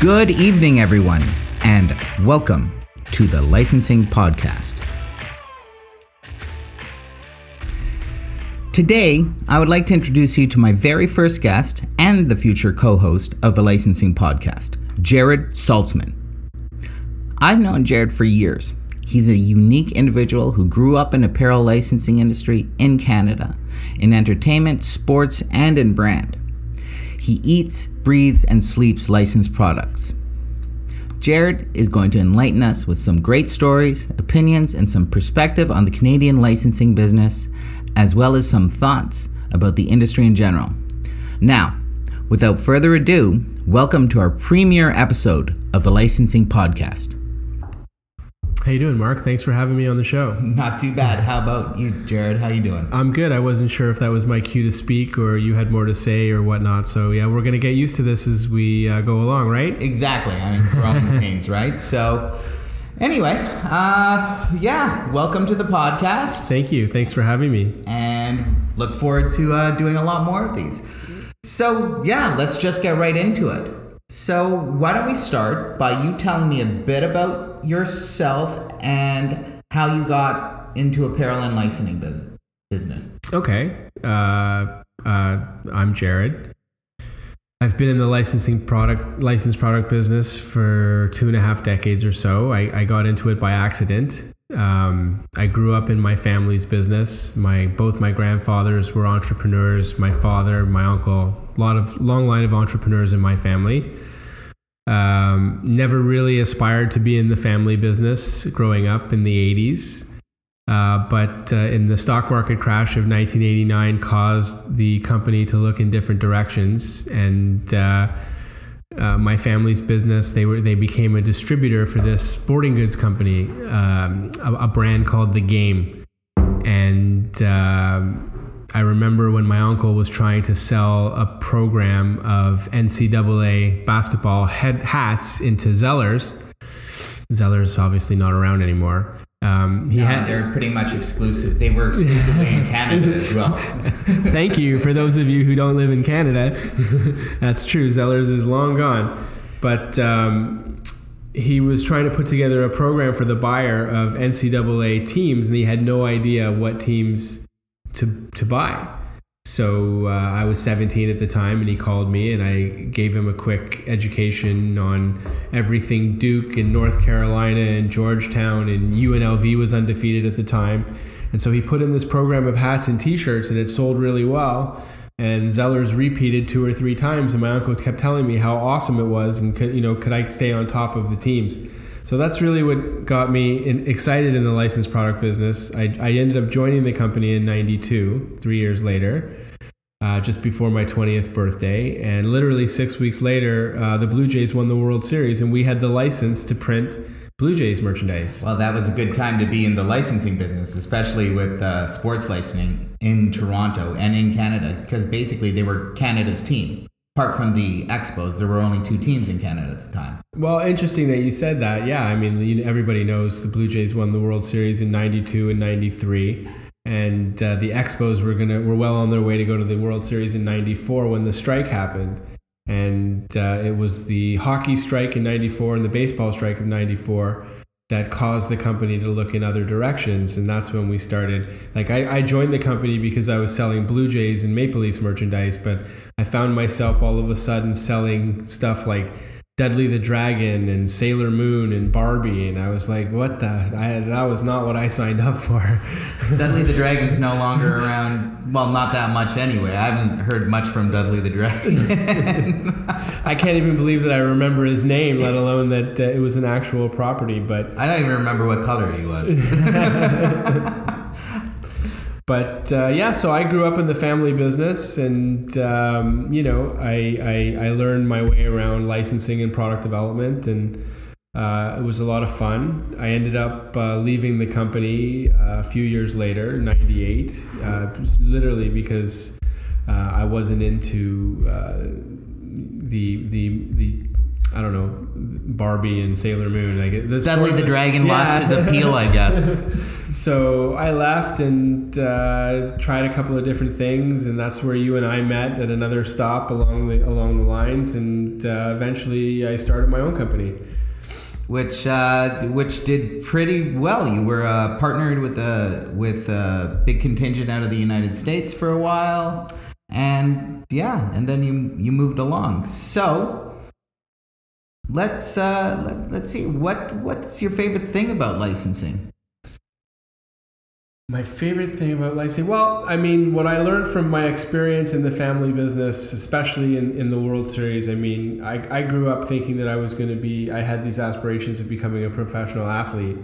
Good evening, everyone, and welcome to the Licensing Podcast. Today, I would like to introduce you to my very first guest and the future co host of the Licensing Podcast, Jarrod Saltzman. I've known Jarrod for years. He's a unique individual who grew up in apparel licensing industry in Canada, in entertainment, sports, and in brand. He eats, breathes, and sleeps licensed products. Jarrod is going to enlighten us with some great stories, opinions, and some perspective on the Canadian licensing business, as well as some thoughts about the industry in general. Now, without further ado, welcome to our premiere episode of the Licensing Podcast. How you doing, Mark? Thanks for having me on the show. Not too bad. How about you, Jarrod? How you doing? I'm good. I wasn't sure if that was my cue to speak or you had more to say or whatnot. So yeah, we're gonna get used to this as we uh, go along, right? Exactly. I mean, growing pains, right? So, anyway, uh, yeah. Welcome to the podcast, Thank you. Thanks for having me. and look forward to uh, doing a lot more of these. So, yeah, let's just get right into it. So, why don't we start by you telling me a bit about yourself and how you got into apparel and licensing bus- business? Okay. Uh, uh, I'm Jarrod. I've been in the licensing product licensed product business for two and a half decades or so. I, I got into it by accident. Um, I grew up in my family's business. My both my grandfathers were entrepreneurs. My father, my uncle, a lot of long line of entrepreneurs in my family. Um, never really aspired to be in the family business growing up in the 80s. Uh, but uh, in the stock market crash of 1989 caused the company to look in different directions and uh, uh, my family's business they were they became a distributor for this sporting goods company um, a, a brand called the game and um, I remember when my uncle was trying to sell a program of NCAA basketball head hats into Zellers. Zellers obviously not around anymore. Um, he had they're pretty much exclusive. They were exclusively in Canada as well. Thank you for those of you who don't live in Canada. That's true. Zellers is long gone. But um, he was trying to put together a program for the buyer of NCAA teams, and he had no idea what teams to, to buy. So uh, I was 17 at the time, and he called me, and I gave him a quick education on everything Duke and North Carolina and Georgetown, and UNLV was undefeated at the time. And so he put in this program of hats and T-shirts, and it sold really well. And Zellers repeated two or three times, and my uncle kept telling me how awesome it was, and could, you know, could I stay on top of the teams? So that's really what got me in, excited in the licensed product business. I, I ended up joining the company in '92, three years later, uh, just before my 20th birthday. And literally six weeks later, uh, the Blue Jays won the World Series, and we had the license to print Blue Jays merchandise. Well, that was a good time to be in the licensing business, especially with uh, sports licensing in Toronto and in Canada, because basically they were Canada's team. Apart from the Expos, there were only two teams in Canada at the time. Well, interesting that you said that. Yeah, I mean, everybody knows the Blue Jays won the World Series in '92 and '93, and uh, the Expos were gonna were well on their way to go to the World Series in '94 when the strike happened, and uh, it was the hockey strike in '94 and the baseball strike of '94 that caused the company to look in other directions, and that's when we started. Like, I, I joined the company because I was selling Blue Jays and Maple Leafs merchandise, but I found myself all of a sudden selling stuff like Dudley the Dragon and Sailor Moon and Barbie, and I was like, "What the? I, that was not what I signed up for." Dudley the Dragon's no longer around. Well, not that much anyway. I haven't heard much from Dudley the Dragon. I can't even believe that I remember his name, let alone that uh, it was an actual property. But I don't even remember what color he was. But uh, yeah, so I grew up in the family business, and um, you know, I, I I learned my way around licensing and product development, and uh, it was a lot of fun. I ended up uh, leaving the company uh, a few years later, '98, uh, literally because uh, I wasn't into the the the I don't know, Barbie and Sailor Moon. Like the Suddenly the dragon Yeah. lost his appeal, I guess. so I left and uh, tried a couple of different things, and that's where you and I met at another stop along the along the lines, and uh, eventually I started my own company. which uh, which did pretty well. You were uh, partnered with a with a big contingent out of the United States for a while, and yeah, and then you you moved along. So let's uh, let, let's see what what's your favorite thing about licensing. My favorite thing about licensing, well, I mean, what I learned from my experience in the family business, especially in, in the World Series, I mean, I, I grew up thinking that I was going to be, I had these aspirations of becoming a professional athlete,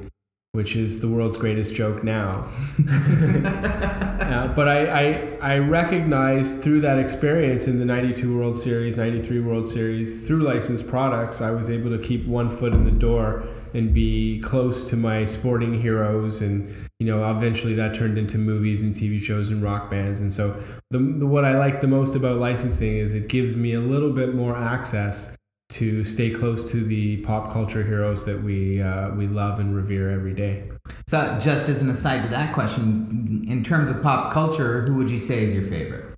which is the world's greatest joke now. Uh, but I, I, I recognized through that experience in the 92 World Series, 93 World Series, through licensed products, I was able to keep one foot in the door and be close to my sporting heroes. And, you know, eventually that turned into movies and TV shows and rock bands. And so, the, the, what I like the most about licensing is it gives me a little bit more access to stay close to the pop culture heroes that we, uh, we love and revere every day. So, just as an aside to that question, in terms of pop culture, who would you say is your favorite?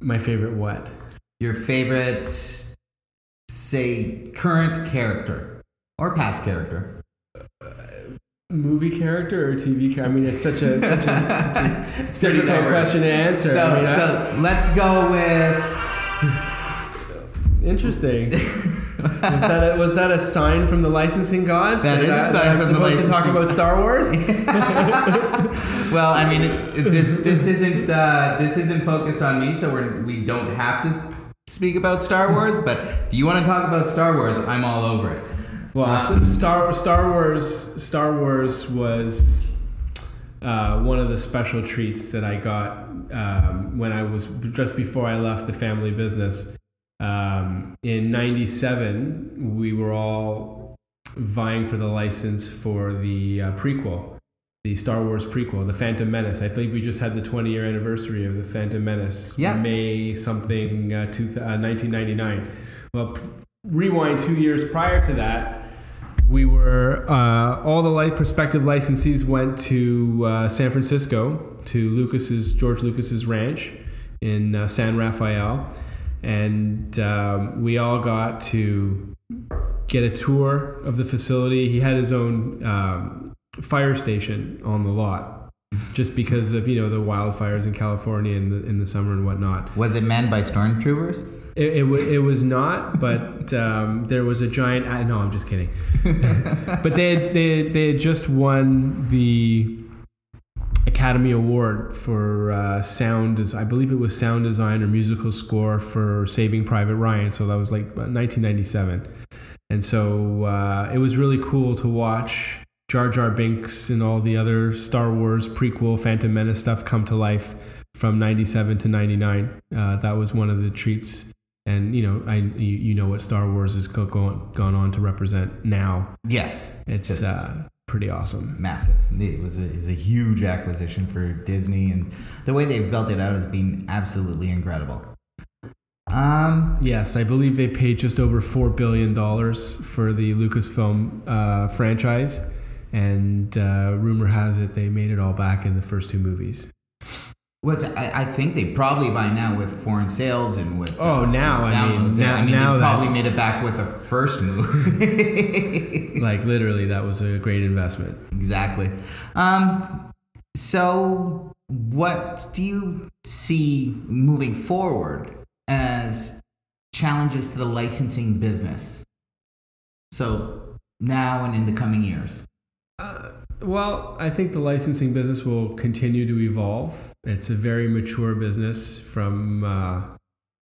My favorite what? Your favorite, say, current character or past character? movie character or TV character? I mean, it's such a such a, such a It's pretty difficult question to answer. So, I mean, I- so let's go with. Interesting. was that a, was that a sign from the licensing gods? That is a I- sign from the supposed to talk about Star Wars. well, I mean, it, it, this isn't uh, this isn't focused on me, so we're, we don't have to speak about Star Wars. But if you want to talk about Star Wars, I'm all over it. Well, Um, so Star Star Wars Star Wars was uh, one of the special treats that I got um, when I was just before I left the family business. Um, in '97, we were all vying for the license for the uh, prequel, the Star Wars prequel, The Phantom Menace. I think we just had the 20 year anniversary of The Phantom Menace. Yeah. May something, uh, two, uh, 1999. Well, p- rewind two years prior to that, we were, uh, all the li- prospective licensees went to uh, San Francisco to Lucas's, George Lucas's ranch in uh, San Rafael. And um, we all got to get a tour of the facility. He had his own um, fire station on the lot, just because of you know the wildfires in California in the in the summer and whatnot. Was it manned by stormtroopers? It, it, it was not, but um, there was a giant. No, I'm just kidding. but they had, they had, they had just won the Academy Award for uh, sound. Des- I believe it was sound design or musical score for Saving Private Ryan. So that was like 1997, and so uh, it was really cool to watch Jar Jar Binks and all the other Star Wars prequel Phantom Menace stuff come to life from 97 to 99 uh, that was one of the treats and you know i you, you know what star wars has gone, gone on to represent now Yes, it's Just- uh, pretty awesome massive. It was a, it was a huge acquisition for Disney, and the way they've built it out has been absolutely incredible. Um, yes i believe they paid just over $4 billion for the lucasfilm uh, franchise and uh, rumor has it they made it all back in the first two movies was I, I think they probably by now with foreign sales and with Oh, now, I mean, now- I mean, now they that- probably made it back with the first move. like literally that was a great investment exactly. Um, so, what do you see moving forward as challenges to the licensing business? So now and in the coming years. Uh, well, I think the licensing business will continue to evolve. It's a very mature business from uh,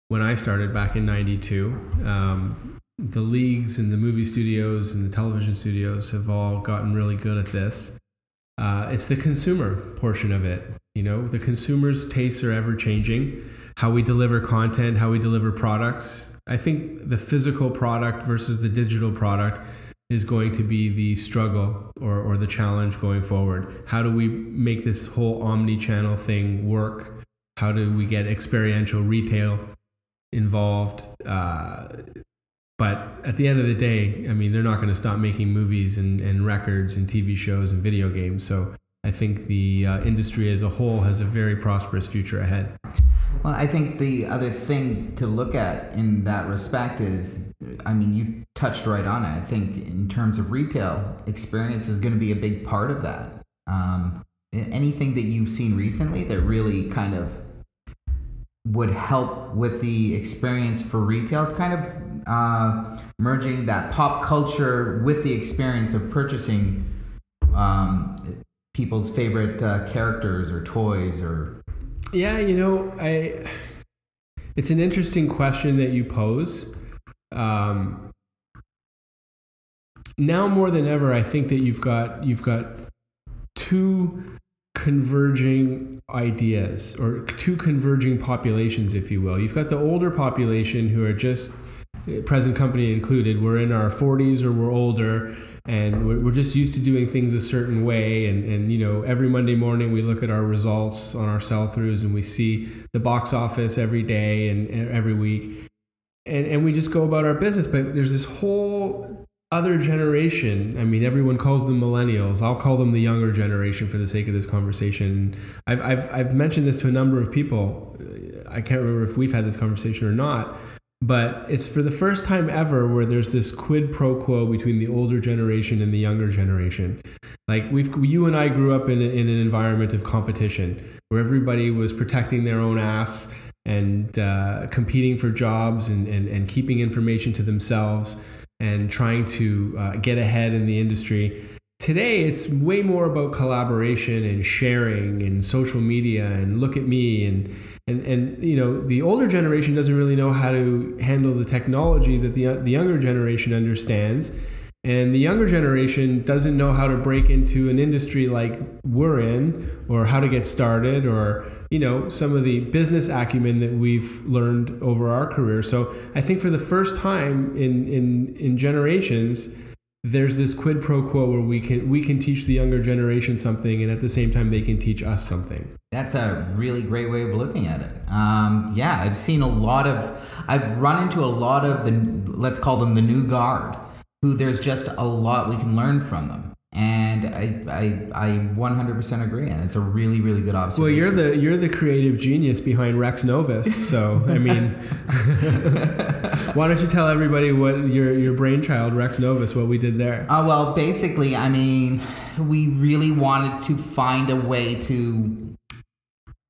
when I started back in 92. Um, the leagues and the movie studios and the television studios have all gotten really good at this. Uh, it's the consumer portion of it. You know, the consumer's tastes are ever changing. How we deliver content, how we deliver products. I think the physical product versus the digital product is going to be the struggle or, or the challenge going forward. How do we make this whole omni channel thing work? How do we get experiential retail involved? Uh, but at the end of the day, I mean, they're not going to stop making movies and, and records and TV shows and video games. So I think the uh, industry as a whole has a very prosperous future ahead. Well, I think the other thing to look at in that respect is, I mean, you touched right on it. I think in terms of retail, experience is going to be a big part of that. Um, anything that you've seen recently that really kind of would help with the experience for retail, kind of uh, merging that pop culture with the experience of purchasing um, people's favorite uh, characters or toys or. Yeah, you know, I. It's an interesting question that you pose. Um, now more than ever, I think that you've got you've got two converging ideas or two converging populations, if you will. You've got the older population who are just present company included. We're in our 40s or we're older and we're just used to doing things a certain way. And, and you know every monday morning we look at our results on our sell-throughs and we see the box office every day and, and every week. And, and we just go about our business. But there's this whole other generation. I mean everyone calls them millennials. I'll call them the younger generation for the sake of this conversation. I've, I've, I've mentioned this to a number of people. I can't remember if we've had this conversation or not but it's for the first time ever where there's this quid pro quo between the older generation and the younger generation. Like we've, you and I grew up in, a, in an environment of competition where everybody was protecting their own ass and uh, competing for jobs and, and, and keeping information to themselves and trying to uh, get ahead in the industry. Today, it's way more about collaboration and sharing and social media and look at me and and and you know the older generation doesn't really know how to handle the technology that the the younger generation understands. And the younger generation doesn't know how to break into an industry like we're in or how to get started or you know some of the business acumen that we've learned over our career. So i think for the first time in in in generations there's this quid pro quo where we can we can teach the younger generation something and at the same time they can teach us something. That's a really great way of looking at it. Um, yeah i've seen a lot of i've run into a lot of the let's call them the new guard who there's just a lot we can learn from them and I, I, I 100% agree, and it's a really, really good observation. Well, you're the you're the creative genius behind Rex Novus, so I mean, why don't you tell everybody what your your brainchild Rex Novus, what we did there? Uh, well, basically, I mean, we really wanted to find a way to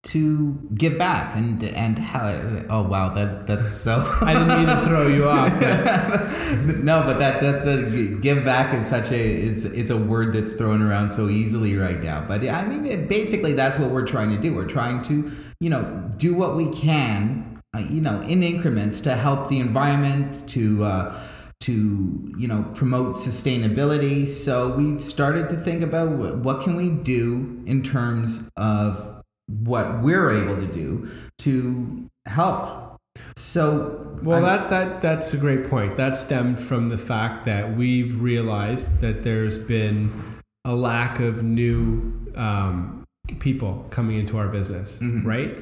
to give back and and how oh wow that that's so I didn't mean to throw you off but. no but that that's a give back is such a it's it's a word that's thrown around so easily right now but I mean it, basically that's what we're trying to do we're trying to you know do what we can uh, you know in increments to help the environment to uh, to you know promote sustainability so we started to think about what, what can we do in terms of what we're able to do to help. So well, that that that's a great point. That stemmed from the fact that we've realized that there's been a lack of new um, people coming into our business, mm-hmm. right?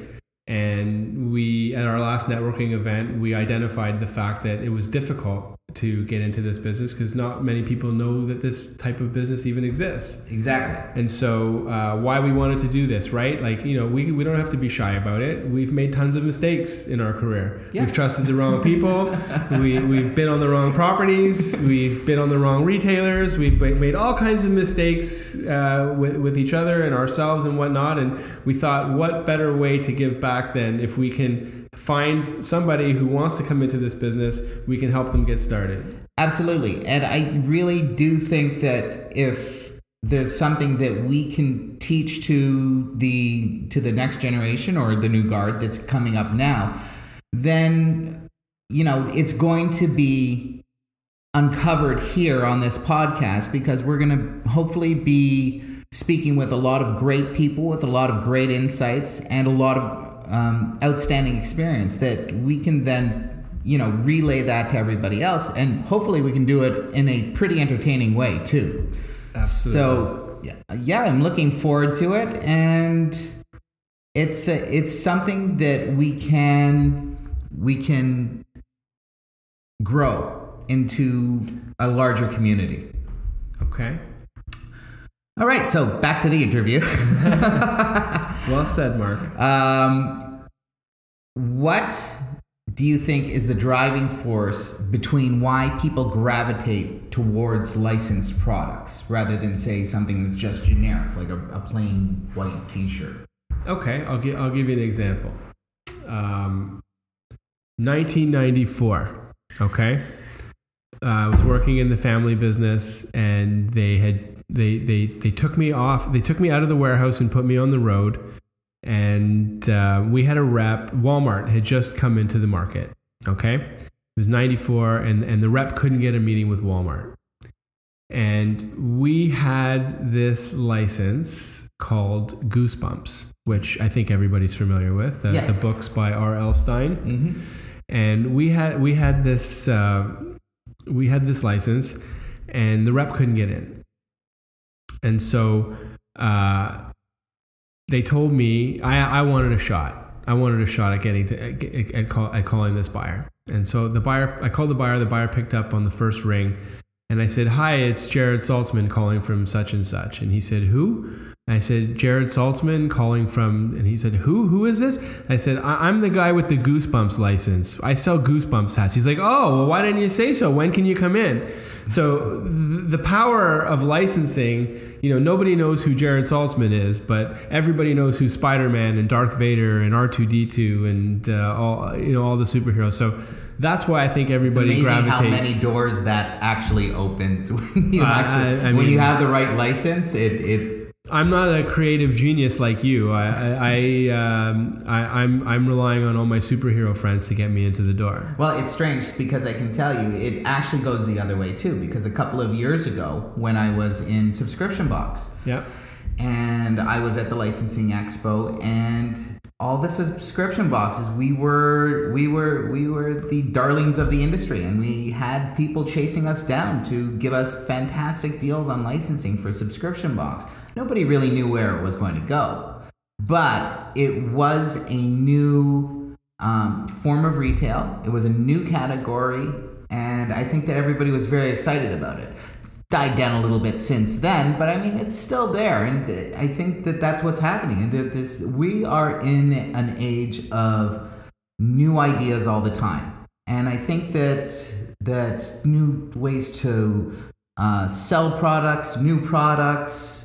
And we at our last networking event, we identified the fact that it was difficult to get into this business because not many people know that this type of business even exists. Exactly. And so, uh, why we wanted to do this, right? Like, you know, we, we don't have to be shy about it. We've made tons of mistakes in our career. Yeah. We've trusted the wrong people. we, we've been on the wrong properties. We've been on the wrong retailers. We've made all kinds of mistakes uh, with, with each other and ourselves and whatnot. And we thought, what better way to give back than if we can find somebody who wants to come into this business, we can help them get started. Absolutely. And I really do think that if there's something that we can teach to the to the next generation or the new guard that's coming up now, then you know, it's going to be uncovered here on this podcast because we're going to hopefully be speaking with a lot of great people with a lot of great insights and a lot of um, outstanding experience that we can then you know relay that to everybody else and hopefully we can do it in a pretty entertaining way too Absolutely. so yeah i'm looking forward to it and it's a, it's something that we can we can grow into a larger community. Okay. All right, so back to the interview. Well said, Mark. um, what do you think is the driving force between why people gravitate towards licensed products rather than say something that's just generic, like a, a plain white T-shirt? Okay, I'll give I'll give you an example. Um, 1994. Okay, uh, I was working in the family business, and they had they they they took me off. They took me out of the warehouse and put me on the road. And uh, we had a rep. Walmart had just come into the market. Okay, it was 94, and and the rep couldn't get a meeting with Walmart. And we had this license called Goosebumps, which I think everybody's familiar with. The, Yes. the books by R.L. Stine Mm-hmm. and we had we had this uh, we had this license, and the rep couldn't get in, and so uh, they told me I, I wanted a shot. I wanted a shot at getting to at, at, call, at calling this buyer, and so the buyer I called the buyer. The buyer picked up on the first ring, and I said, "Hi, it's Jarrod Saltzman calling from such and such," and he said, "Who?" I said, Jarrod Saltzman calling from, and he said, Who? Who is this? I said, I- I'm the guy with the Goosebumps license. I sell Goosebumps hats. He's like, Oh, well, why didn't you say so? When can you come in? So th- the power of licensing, you know, nobody knows who Jarrod Saltzman is, but everybody knows who Spider Man and Darth Vader and R2D2 and uh, all, you know, all the superheroes. So that's why I think It's everybody amazing gravitates. how many doors that actually opens when you Uh, actually I- I when you have the right license. It it I'm not a creative genius like you. I, I, I, um, I, I'm, I'm relying on all my superhero friends to get me into the door. Well, it's strange because I can tell you it actually goes the other way too. Because a couple of years ago, when I was in subscription box Yeah. and I was at the licensing expo, and all the subscription boxes, we were we were we were the darlings of the industry, and we had people chasing us down to give us fantastic deals on licensing for subscription box. Nobody really knew where it was going to go, but it was a new um, form of retail. It was a new category, and I think that everybody was very excited about it. Died down a little bit since then, but I mean, it's still there, and I think that that's what's happening. And that this we are in an age of new ideas all the time, and I think that that new ways to uh, sell products, new products.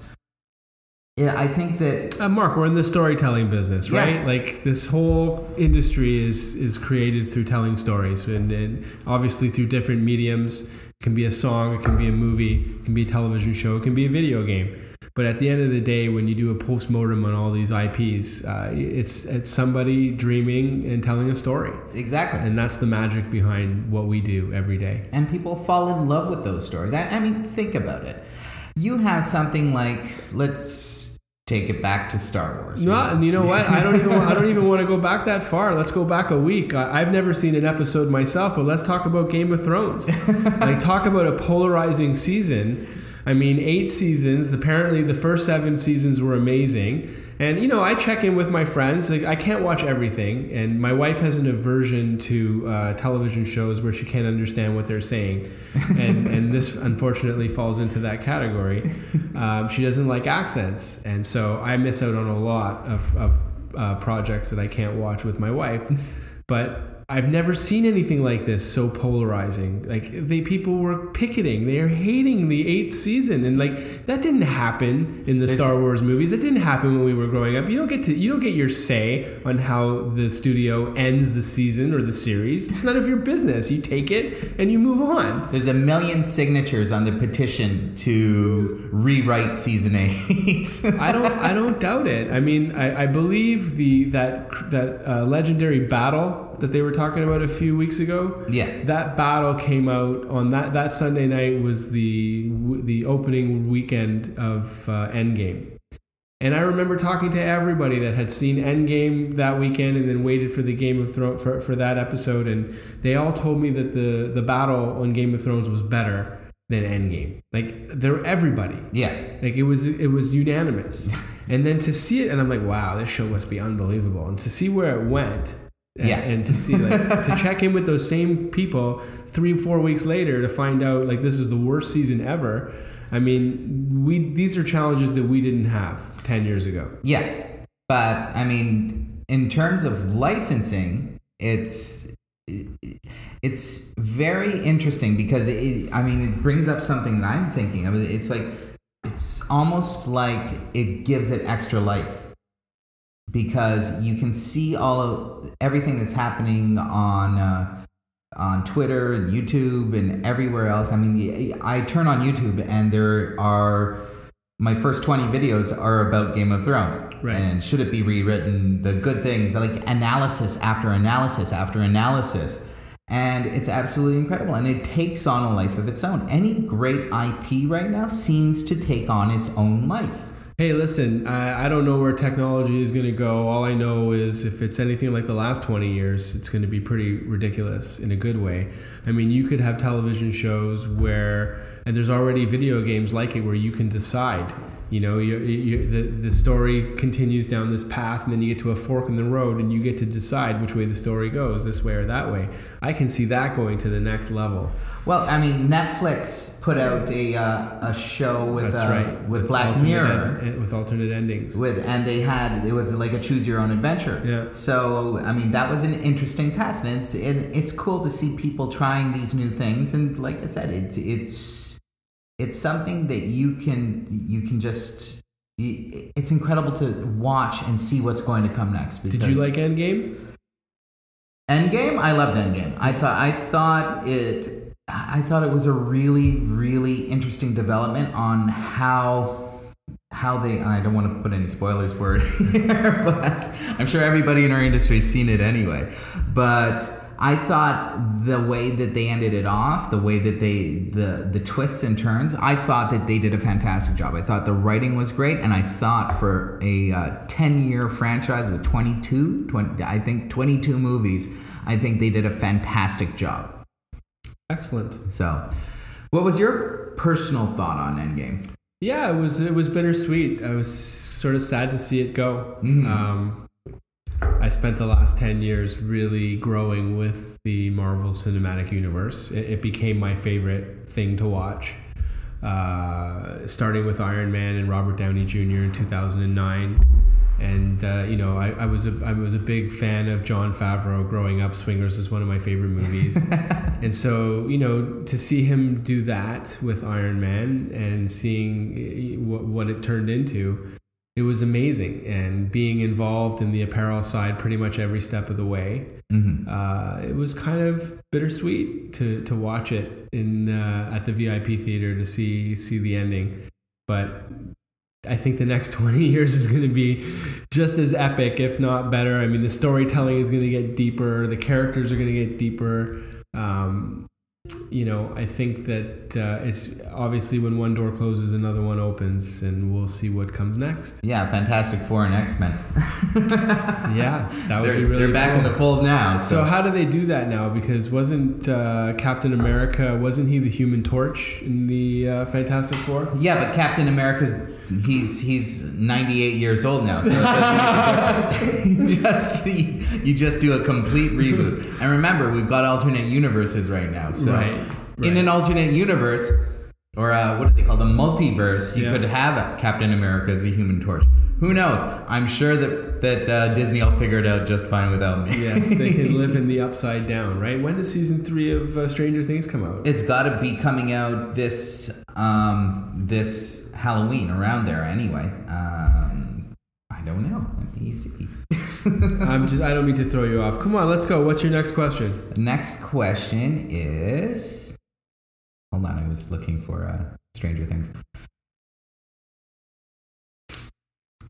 Yeah, I think that Uh, Mark, we're in the storytelling business, Yeah. right? Like this whole industry is is created through telling stories, and, and obviously through different mediums. It can be a song, it can be a movie, it can be a television show, it can be a video game. But at the end of the day, when you do a post mortem on all these IPs, uh, it's it's somebody dreaming and telling a story, exactly. and that's the magic behind what we do every day. and people fall in love with those stories. I, I mean, think about it. You have something like, let's take it back to Star Wars. No, and you know what? I don't even I don't even want to go back that far. Let's go back a week. I, I've never seen an episode myself, but let's talk about Game of Thrones. like talk about a polarizing season. I mean, eight seasons. Apparently, the first seven seasons were amazing. And you know, I check in with my friends. Like, I can't watch everything, and my wife has an aversion to uh, television shows where she can't understand what they're saying, and and this unfortunately falls into that category. Um, she doesn't like accents, and so I miss out on a lot of of uh, projects that I can't watch with my wife. But I've never seen anything like this so polarizing. Like they people were picketing, they are hating the eighth season, and like that didn't happen in the Star Wars movies. That didn't happen when we were growing up. You don't get to you don't get your say on how the studio ends the season or the series. It's none of your business. You take it and you move on. There's a million signatures on the petition to rewrite season eight. I don't. I don't doubt it. I mean, I, I believe the that that uh, legendary battle that they were talking about a few weeks ago. yes. That battle came out on that that Sunday night was the the opening weekend of uh, Endgame. And I remember talking to everybody that had seen Endgame that weekend and then waited for the Game of Thrones for, for that episode, and they all told me that the the battle on Game of Thrones was better than Endgame. Like they're everybody. Yeah. Like it was it was unanimous. and then to see it and I'm like, wow, this show must be unbelievable. And to see where it went and, Yeah. and to see like to check in with those same people three four weeks later to find out like this is the worst season ever. I mean, we these are challenges that we didn't have ten years ago. Yes, but I mean, in terms of licensing, it's it's very interesting because it, I mean, it brings up something that I'm thinking of. It's like it's almost like it gives it extra life because you can see all of everything that's happening on. Uh, on Twitter and YouTube and everywhere else. I mean, I turn on YouTube and there are my first 20 videos are about Game of Thrones. Right. And should it be rewritten? The good things, like analysis after analysis after analysis. And it's absolutely incredible. And it takes on a life of its own. Any great IP right now seems to take on its own life. Hey, listen, I, I don't know where technology is going to go. All I know is if it's anything like the last 20 years, it's going to be pretty ridiculous in a good way. I mean, you could have television shows where and there's already video games like it where you can decide you know you, you, the, the story continues down this path and then you get to a fork in the road and you get to decide which way the story goes this way or that way i can see that going to the next level well i mean netflix put out a, uh, a show with uh, right. with, black alternate mirror ed- with alternate endings with and they had it was like a choose your own adventure Yeah. so i mean that was an interesting test and it's it, it's cool to see people trying these new things and like i said it's it's it's something that you can you can just it's incredible to watch and see what's going to come next did you like endgame Endgame, I loved Endgame. I thought I thought it I thought it was a really really interesting development on how how they I don't want to put any spoilers for it here, but I'm sure everybody in our industry has seen it anyway. But I thought the way that they ended it off, the way that they the the twists and turns, I thought that they did a fantastic job. I thought the writing was great, and I thought for a uh, 10 year franchise with 22, 20, I think 22 movies, I think they did a fantastic job. excellent So, what was your personal thought on Endgame? yeah it was it was bittersweet i was sort of sad to see it go Mhm. um, I spent the last 10 years really growing with the Marvel Cinematic Universe. It, it became my favorite thing to watch. Uh, starting with Iron Man and Robert Downey Jr. in 2009. And, uh, you know, I, I, was a, I was a big fan of Jon Favreau growing up. Swingers was one of my favorite movies. and so, you know, to see him do that with Iron Man and seeing eh, what, what it turned into, it was amazing and being involved in the apparel side pretty much every step of the way Mhm. uh, it was kind of bittersweet to to watch it in uh, at the vip theater to see see the ending but I think the next 20 years is going to be just as epic, if not better. I mean, the storytelling is going to get deeper, the characters are going to get deeper. Um, you know, I think that uh, it's obviously when one door closes, another one opens, and we'll see what comes next. Yeah, Fantastic Four and X Men. Yeah, that would they're, be really they're back in the fold now. So, So how do they do that now? Because wasn't uh, Captain America wasn't he the Human Torch in the uh, Fantastic Four? yeah, but Captain America's he's he's 98 years old now, so it doesn't make a difference. you just you, you just do a complete reboot. And remember, we've got alternate universes right now. So Right, in right. an alternate universe, or uh, what do they call the multiverse, you Yeah. could have Captain America as the Human Torch. Who knows? I'm sure that that uh, Disney will figure it out just fine without me. Yes, they can live in the upside down, right? When does season three of uh, Stranger Things come out? It's got to be coming out this um, this Halloween around there anyway. Um, I don't know. Let me see. I'm just I don't mean to throw you off. Come on, let's go. What's your next question? Next question is. Hold on, I was looking for uh, Stranger Things.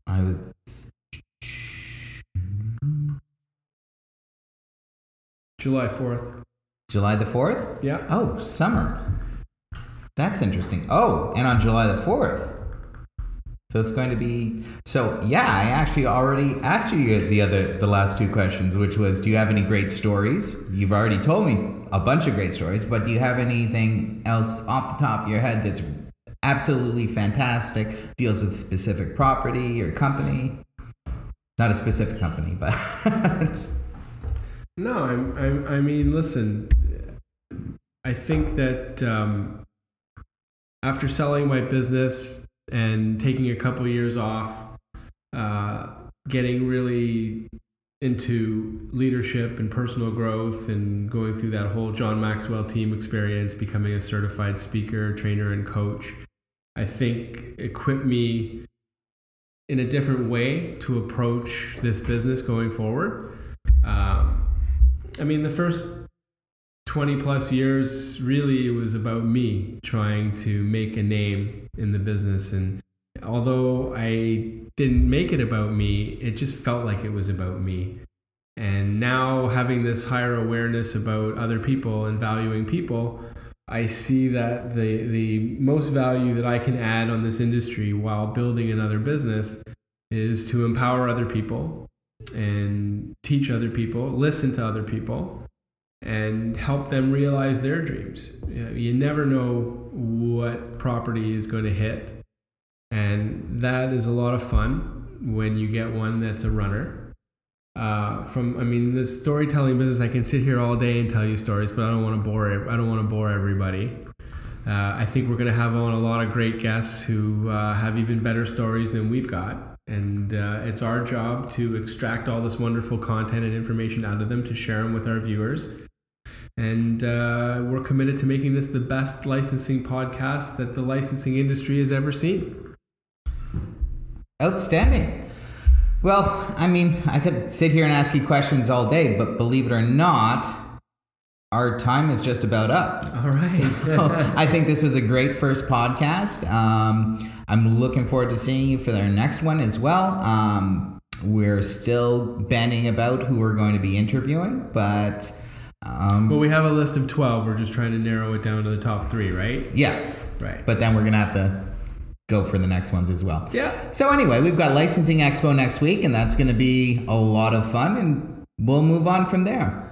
I was. July fourth. July the 4th? Yeah. Oh, summer. That's interesting. Oh, and on July the 4th. So it's going to be so yeah, I actually already asked you the other the last two questions, which was do you have any great stories? You've already told me a bunch of great stories, but do you have anything else off the top of your head that's absolutely fantastic, deals with specific property or company? Not a specific company, but No, I'm, I'm I mean, listen. I think that um, after selling my business and taking a couple years off, uh, getting really into leadership and personal growth and going through that whole John Maxwell team experience, becoming a certified speaker, trainer, and coach, I think equipped me in a different way to approach this business going forward. Um, I mean, the first 20 plus years, really, it was about me trying to make a name in the business. And although I didn't make it about me, it just felt like it was about me. And now, having this higher awareness about other people and valuing people, I see that the the most value that I can add on this industry while building another business is to empower other people and teach other people, listen to other people, and help them realize their dreams. You never know what property is going to hit, and that is a lot of fun when you get one that's a runner. Uh, from I mean the storytelling business I can sit here all day and tell you stories but I don't want to bore I don't want to bore everybody. Uh, I think we're going to have on a lot of great guests who uh, have even better stories than we've got. And uh, it's our job to extract all this wonderful content and information out of them to share them with our viewers and uh, we're committed to making this the best licensing podcast that the licensing industry has ever seen outstanding well, I mean, I could sit here and ask you questions all day, but believe it or not, our time is just about up. All right. so, I think this was a great first podcast. Um, I'm looking forward to seeing you for our next one as well. Um, we're still banding about who we're going to be interviewing, but. Um, well, we have a list of 12. We're just trying to narrow it down to the top three, right? Yes. Right. But then we're going to have to go for the next ones as well. Yeah. So anyway, we've got licensing expo next week, and that's going to be a lot of fun, and we'll move on from there.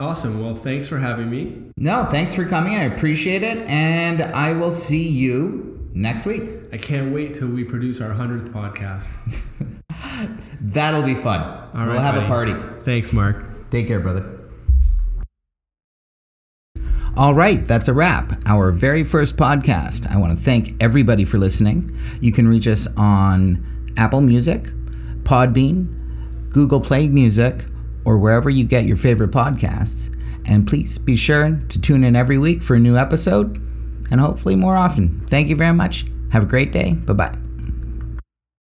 Awesome. Well, thanks for having me. No, thanks for coming. I appreciate it, and I will see you next week. I can't wait till we produce our hundredth podcast. That'll be fun. All right, we'll have buddy. a party. Thanks, Mark. Take care, brother. All right, that's a wrap. Our very first podcast. I want to thank everybody for listening. You can reach us on Apple Music, Podbean, Google Play Music, or wherever you get your favorite podcasts. And please be sure to tune in every week for a new episode and hopefully more often. Thank you very much. Have a great day. Bye bye.